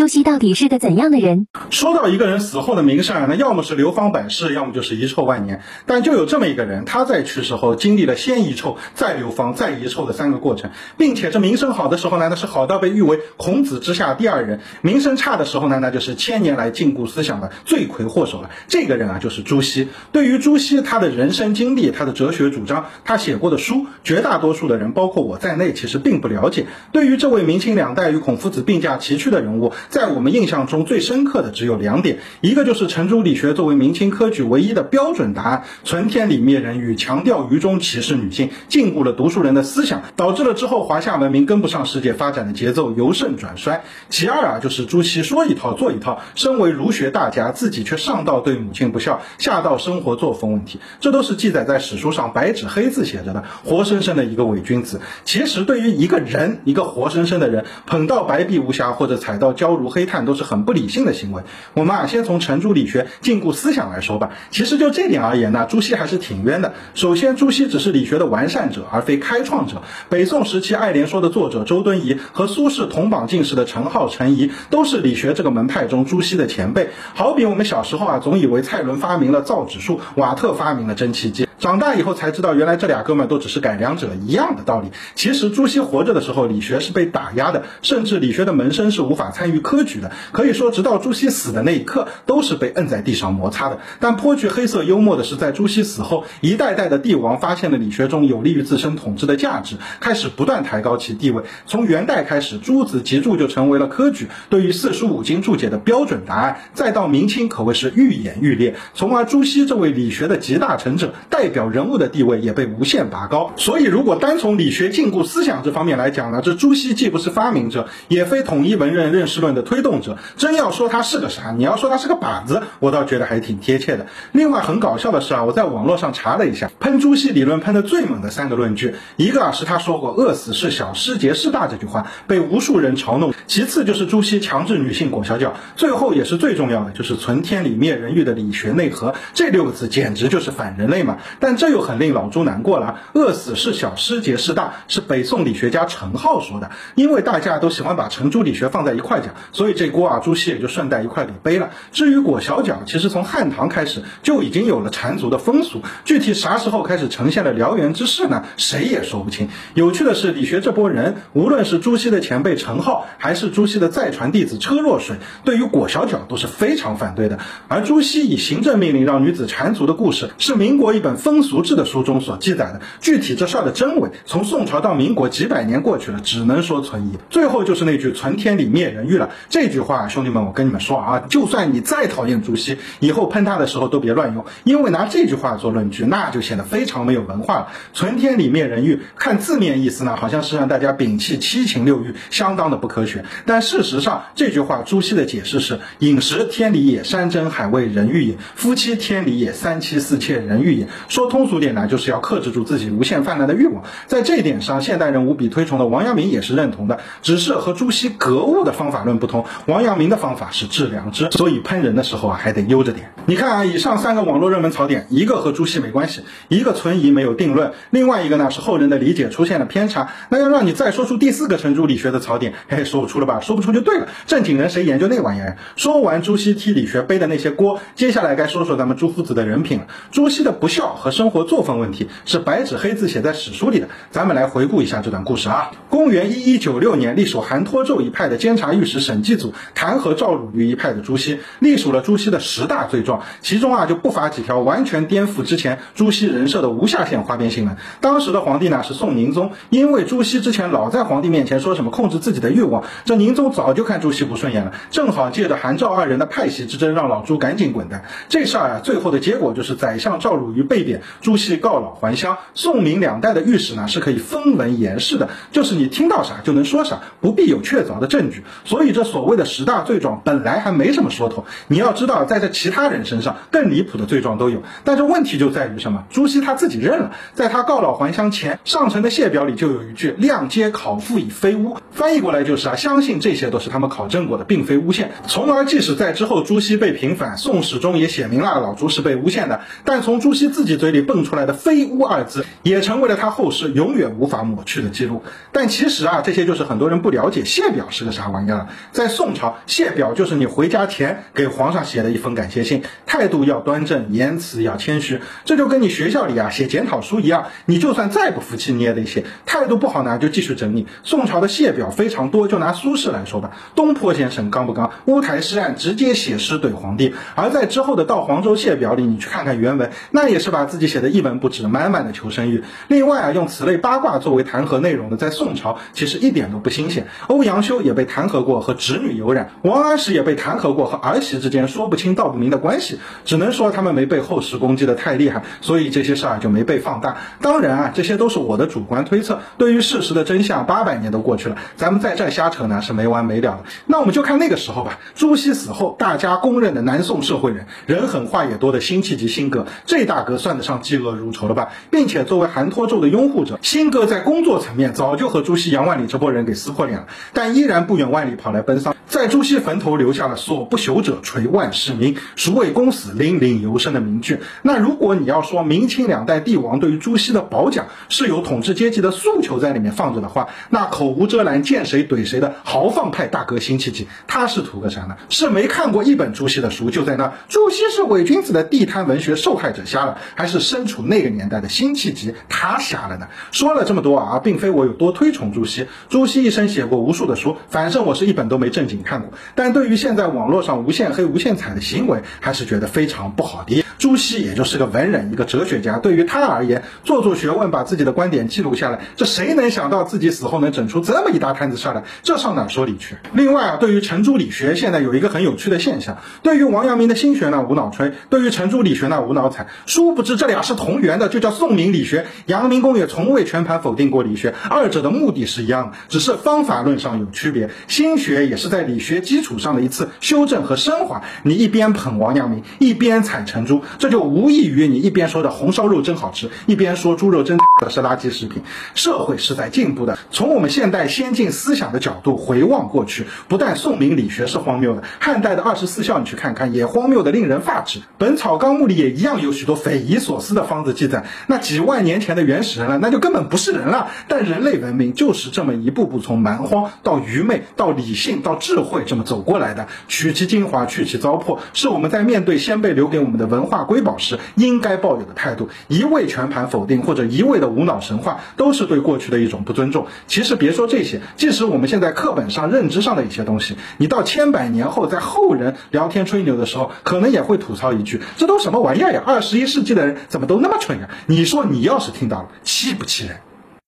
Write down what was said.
朱熹到底是个怎样的人？说到一个人死后的名声啊，那要么是流芳百世，要么就是遗臭万年。但就有这么一个人，他在去世后经历了先遗臭、再流芳、再遗臭的三个过程，并且这名声好的时候呢，那是好到被誉为孔子之下第二人；名声差的时候呢，那就是千年来禁锢思想的罪魁祸首了。这个人啊，就是朱熹。对于朱熹，他的人生经历、他的哲学主张、他写过的书，绝大多数的人，包括我在内，其实并不了解。对于这位明清两代与孔夫子并驾齐驱的人物，在我们印象中最深刻的只有两点，一个就是程朱理学作为明清科举唯一的标准答案，存天理灭人欲，强调愚忠歧视女性，禁锢了读书人的思想，导致了之后华夏文明跟不上世界发展的节奏，由盛转衰。其二啊，就是朱熹说一套做一套，身为儒学大家，自己却上到对母亲不孝，下到生活作风问题，这都是记载在史书上白纸黑字写着的，活生生的一个伪君子。其实对于一个人，一个活生生的人，捧到白璧无瑕或者踩到焦如黑炭，都是很不理性的行为。我们啊，先从程朱理学禁锢思想来说吧。其实就这点而言呢，朱熹还是挺冤的。首先，朱熹只是理学的完善者，而非开创者。北宋时期《爱莲说》的作者周敦颐和苏轼同榜进士的陈浩、陈颐，都是理学这个门派中朱熹的前辈。好比我们小时候啊，总以为蔡伦发明了造纸术，瓦特发明了蒸汽机。长大以后才知道，原来这俩哥们都只是改良者，一样的道理。其实朱熹活着的时候，理学是被打压的，甚至理学的门生是无法参与科举的。可以说，直到朱熹死的那一刻，都是被摁在地上摩擦的。但颇具黑色幽默的是，在朱熹死后，一代代的帝王发现了理学中有利于自身统治的价值，开始不断抬高其地位。从元代开始，朱子集注就成为了科举对于四书五经注解的标准答案。再到明清，可谓是愈演愈烈。从而朱熹这位理学的集大成者，代表人物的地位也被无限拔高。所以，如果单从理学禁锢思想这方面来讲呢，这朱熹既不是发明者，也非统一文人认识论的推动者。真要说他是个啥，你要说他是个靶子，我倒觉得还挺贴切的。另外，很搞笑的是啊，我在网络上查了一下，喷朱熹理论喷的最猛的三个论据，一个啊是他说过“饿死是小，失节是大”这句话，被无数人嘲弄；其次就是朱熹强制女性裹小脚；最后也是最重要的，就是“存天理灭人欲”的理学内核。这六个字简直就是反人类嘛！但这又很令老朱难过了。饿死是小，失节是大，是北宋理学家程颢说的。因为大家都喜欢把程朱理学放在一块讲，所以这锅啊，朱熹也就顺带一块给背了。至于裹小脚，其实从汉唐开始就已经有了缠足的风俗，具体啥时候开始呈现了燎原之势呢？谁也说不清。有趣的是，理学这波人，无论是朱熹的前辈程颢，还是朱熹的再传弟子车若水，对于裹小脚都是非常反对的。而朱熹以行政命令让女子缠足的故事，是民国一本风俗志的书中所记载的。具体这事儿的真伪，从宋朝到民国几百年过去了，只能说存疑。最后就是那句“存天理，灭人欲”了。这句话，兄弟们，我跟你们说啊，就算你再讨厌朱熹，以后喷他的时候都别乱用，因为拿这句话做论据，那就显得非常没有文化了。存天理，灭人欲，看字面意思呢，好像是让大家摒弃七情六欲，相当的不科学。但事实上，这句话朱熹的解释是：饮食天理也，山珍海味人欲也；夫妻天理也，三妻四妾人欲也。说通俗点呢，就是要克制住自己无限泛滥的欲望。在这一点上，现代人无比推崇的王阳明也是认同的，只是和朱熹格物的方法论不同。王阳明的方法是致良知，所以喷人的时候啊，还得悠着点。你看啊，以上三个网络热门槽点，一个和朱熹没关系，一个存疑没有定论，另外一个呢是后人的理解出现了偏差。那要让你再说出第四个程朱理学的槽点，嘿嘿，说不出了吧？说不出就对了。正经人谁研究那玩意儿？说完朱熹替理学背的那些锅，接下来该说说咱们朱夫子的人品了。朱熹的不孝和生活作风问题是白纸黑字写在史书里的。咱们来回顾一下这段故事啊。公元一一九六年，隶属韩托胄一派的监察御史沈继祖弹劾赵汝愚一派的朱熹，隶属了朱熹的十大罪状，其中啊就不乏几条完全颠覆之前朱熹人设的无下限花边新闻。当时的皇帝呢是宋宁宗，因为朱熹之前老在皇帝面前说什么控制自己的欲望，这宁宗早就看朱熹不顺眼了，正好借着韩赵二人的派系之争，让老朱赶紧滚蛋。这事儿啊，最后的结果就是宰相赵汝愚被贬，朱熹告老还乡。宋明两代的御史呢是可以分文言事的，就是你听到啥就能说啥，不必有确凿的证据。所以这所谓的十大罪状本来还没什么说头。你要知道，在这其他人身上更离谱的罪状都有，但是问题就在于什么？朱熹他自己认了，在他告老还乡前，上呈的谢表里就有一句“谅皆考复以非诬”，翻译过来就是啊，相信这些都是他们考证过的，并非诬陷。从而即使在之后朱熹被平反，宋史中也写明了老朱是被诬陷的，但从朱熹自己嘴。嘴里蹦出来的“非巫”二字，也成为了他后世永远无法抹去的记录。但其实啊，这些就是很多人不了解谢表是个啥玩意儿。在宋朝，谢表就是你回家前给皇上写的一封感谢信，态度要端正，言辞要谦虚。这就跟你学校里啊写检讨书一样，你就算再不服气，你也得写。态度不好呢，就继续整理。宋朝的谢表非常多，就拿苏轼来说吧，东坡先生刚不刚？乌台诗案直接写诗怼皇帝。而在之后的到黄州谢表里，你去看看原文，那也是把自己己写的一文不值，满满的求生欲。另外啊，用此类八卦作为弹劾内容的，在宋朝其实一点都不新鲜。欧阳修也被弹劾过和侄女有染，王安石也被弹劾过和儿媳之间说不清道不明的关系，只能说他们没被后世攻击的太厉害，所以这些事儿就没被放大。当然啊，这些都是我的主观推测。对于事实的真相，八百年都过去了，咱们在这瞎扯呢是没完没了的。那我们就看那个时候吧。朱熹死后，大家公认的南宋社会人，人狠话也多的辛弃疾辛格，这大哥算得上嫉恶如仇了吧？并且作为韩托胄的拥护者，辛格在工作层面早就和朱熹、杨万里这波人给撕破脸了，但依然不远万里跑来奔丧，在朱熹坟头留下了“所不朽者垂万世名，孰谓公死凛凛犹生”的名句。那如果你要说明清两代帝王对于朱熹的褒奖是有统治阶级的诉求在里面放着的话，那口无遮拦见谁怼谁的豪放派大哥辛弃疾，他是图个啥呢？是没看过一本朱熹的书就在那朱熹是伪君子的地摊文学受害者瞎了，还是身处那个年代的辛弃疾他瞎了呢？说了这么多啊，并非我有多推崇朱熹，朱熹一生写过无数的书，反正我是一本都没正经看看过。但对于现在网络上无限黑、无限踩的行为，还是觉得非常不好的。朱熹也就是个文人，一个哲学家，对于他而言，做做学问，把自己的观点记录下来，这谁能想到自己死后能整出这么一大摊子事儿来？这上哪说理去？另外啊，对于程朱理学，现在有一个很有趣的现象：对于王阳明的心学呢，无脑吹；对于程朱理学呢，无脑踩。殊不知这俩是同源的，就叫宋明理学。阳明公也从未全盘否定过理学，二者的目的是一样的，只是方法论上有区别。心学也是在理学基础上的一次修正和升华。你一边捧王阳明，一边踩程朱。这就无异于你一边说的红烧肉真好吃，一边说猪肉真的是垃圾食品。社会是在进步的，从我们现代先进思想的角度回望过去，不但宋明理学是荒谬的，汉代的二十四孝你去看看也荒谬的令人发指。《本草纲目》里也一样有许多匪夷所思的方子记载。那几万年前的原始人了，那就根本不是人了。但人类文明就是这么一步步从蛮荒到愚昧到理性到智慧会这么走过来的，取其精华，去其糟粕，是我们在面对先辈留给我们的文化。瑰宝时应该抱有的态度，一味全盘否定或者一味的无脑神话，都是对过去的一种不尊重。其实别说这些，即使我们现在课本上认知上的一些东西，你到千百年后，在后人聊天吹牛的时候，可能也会吐槽一句：这都什么玩意儿呀？二十一世纪的人怎么都那么蠢呀？你说你要是听到了，气不气人？